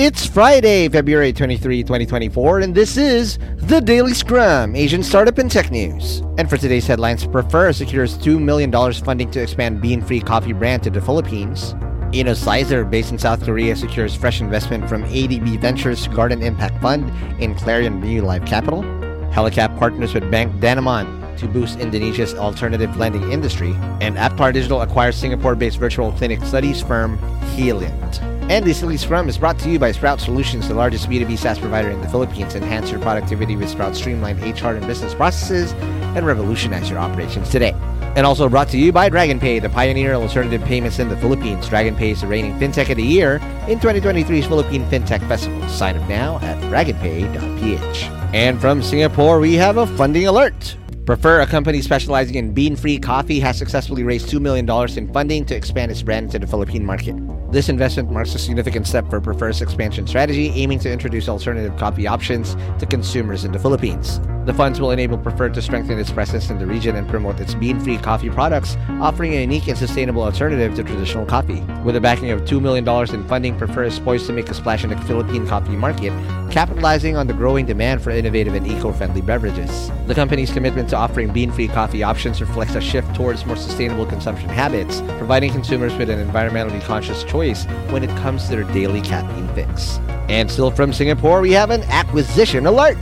It's Friday, February 23, 2024, and this is the Daily Scrum, Asian Startup and Tech News. And for today's headlines, Prefer secures $2 million funding to expand Bean Free coffee brand to the Philippines. InnoCSR, based in South Korea, secures fresh investment from ADB Ventures Garden Impact Fund in Clarion New Life Capital. Helicap partners with Bank Danamon to boost Indonesia's alternative lending industry. And Aptar Digital acquires Singapore-based virtual clinic studies firm Healint. And this Daily Scrum is brought to you by Sprout Solutions, the largest B2B SaaS provider in the Philippines. Enhance your productivity with Sprout's streamlined HR and business processes and revolutionize your operations today. And also brought to you by DragonPay, the pioneer of alternative payments in the Philippines. DragonPay is the reigning FinTech of the Year in 2023's Philippine FinTech Festival. Sign up now at dragonpay.ph. And from Singapore, we have a funding alert. Prefer, a company specializing in bean-free coffee, has successfully raised $2 million in funding to expand its brand into the Philippine market. This investment marks a significant step for Prefer's expansion strategy, aiming to introduce alternative coffee options to consumers in the Philippines. The funds will enable Prefer to strengthen its presence in the region and promote its bean-free coffee products, offering a unique and sustainable alternative to traditional coffee. With a backing of $2 million in funding, Prefer is poised to make a splash in the Philippine coffee market, capitalizing on the growing demand for innovative and eco-friendly beverages. The company's commitment to offering bean-free coffee options reflects a shift towards more sustainable consumption habits, providing consumers with an environmentally conscious choice when it comes to their daily caffeine fix. And still from Singapore, we have an acquisition alert.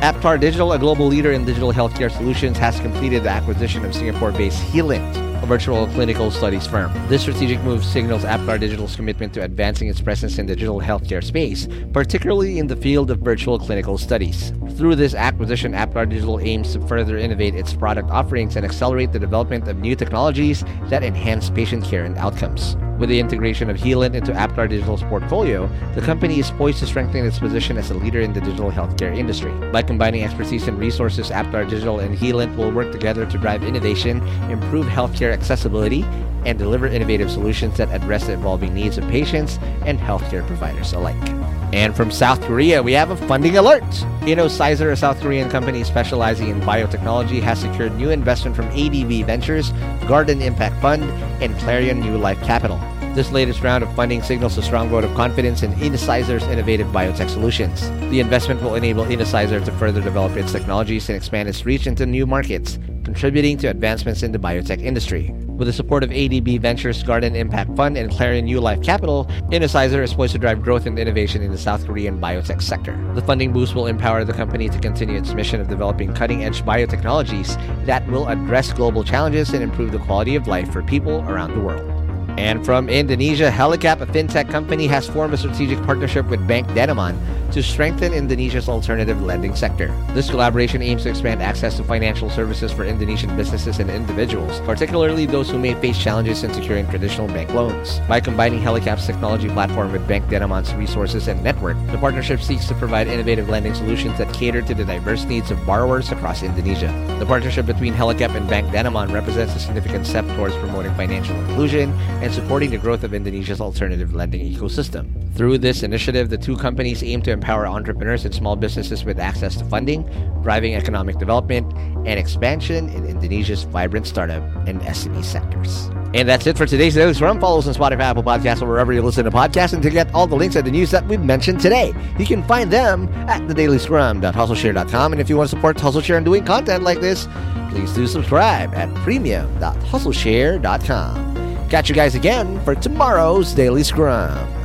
Aptar Digital, a global leader in digital healthcare solutions, has completed the acquisition of Singapore-based Healint, a virtual clinical studies firm. This strategic move signals Aptar Digital's commitment to advancing its presence in the digital healthcare space, particularly in the field of virtual clinical studies. Through this acquisition, Aptar Digital aims to further innovate its product offerings and accelerate the development of new technologies that enhance patient care and outcomes. With the integration of Healint into Aptar Digital's portfolio, the company is poised to strengthen its position as a leader in the digital healthcare industry. By combining expertise and resources, Aptar Digital and Healint will work together to drive innovation, improve healthcare accessibility, and deliver innovative solutions that address the evolving needs of patients and healthcare providers alike. And from South Korea, we have a funding alert. InnoCSR, a South Korean company specializing in biotechnology, has secured new investment from ADB Ventures, Garden Impact Fund, and Clarion New Life Capital. This latest round of funding signals a strong vote of confidence in InnoCSR's innovative biotech solutions. The investment will enable InnoCSR to further develop its technologies and expand its reach into new markets, contributing to advancements in the biotech industry. With the support of ADB Ventures Garden Impact Fund and Clarion New Life Capital, InnoCSR is poised to drive growth and innovation in the South Korean biotech sector. The funding boost will empower the company to continue its mission of developing cutting-edge biotechnologies that will address global challenges and improve the quality of life for people around the world. And from Indonesia, Helicap, a fintech company, has formed a strategic partnership with Bank Danamon to strengthen Indonesia's alternative lending sector. This collaboration aims to expand access to financial services for Indonesian businesses and individuals, particularly those who may face challenges in securing traditional bank loans. By combining Helicap's technology platform with Bank Danamon's resources and network, the partnership seeks to provide innovative lending solutions that cater to the diverse needs of borrowers across Indonesia. The partnership between Helicap and Bank Danamon represents a significant step towards promoting financial inclusion and supporting the growth of Indonesia's alternative lending ecosystem. Through this initiative, the two companies aim to empower entrepreneurs and small businesses with access to funding, driving economic development, and expansion in Indonesia's vibrant startup and SME sectors. And that's it for today's Daily Scrum. Follow us on Spotify, Apple Podcasts, or wherever you listen to podcasts. And to get all the links and the news that we've mentioned today, you can find them at thedailyscrum.hustleshare.com. And if you want to support HustleShare and doing content like this, please do subscribe at premium.hustleshare.com. Catch you guys again for tomorrow's Daily Scrum.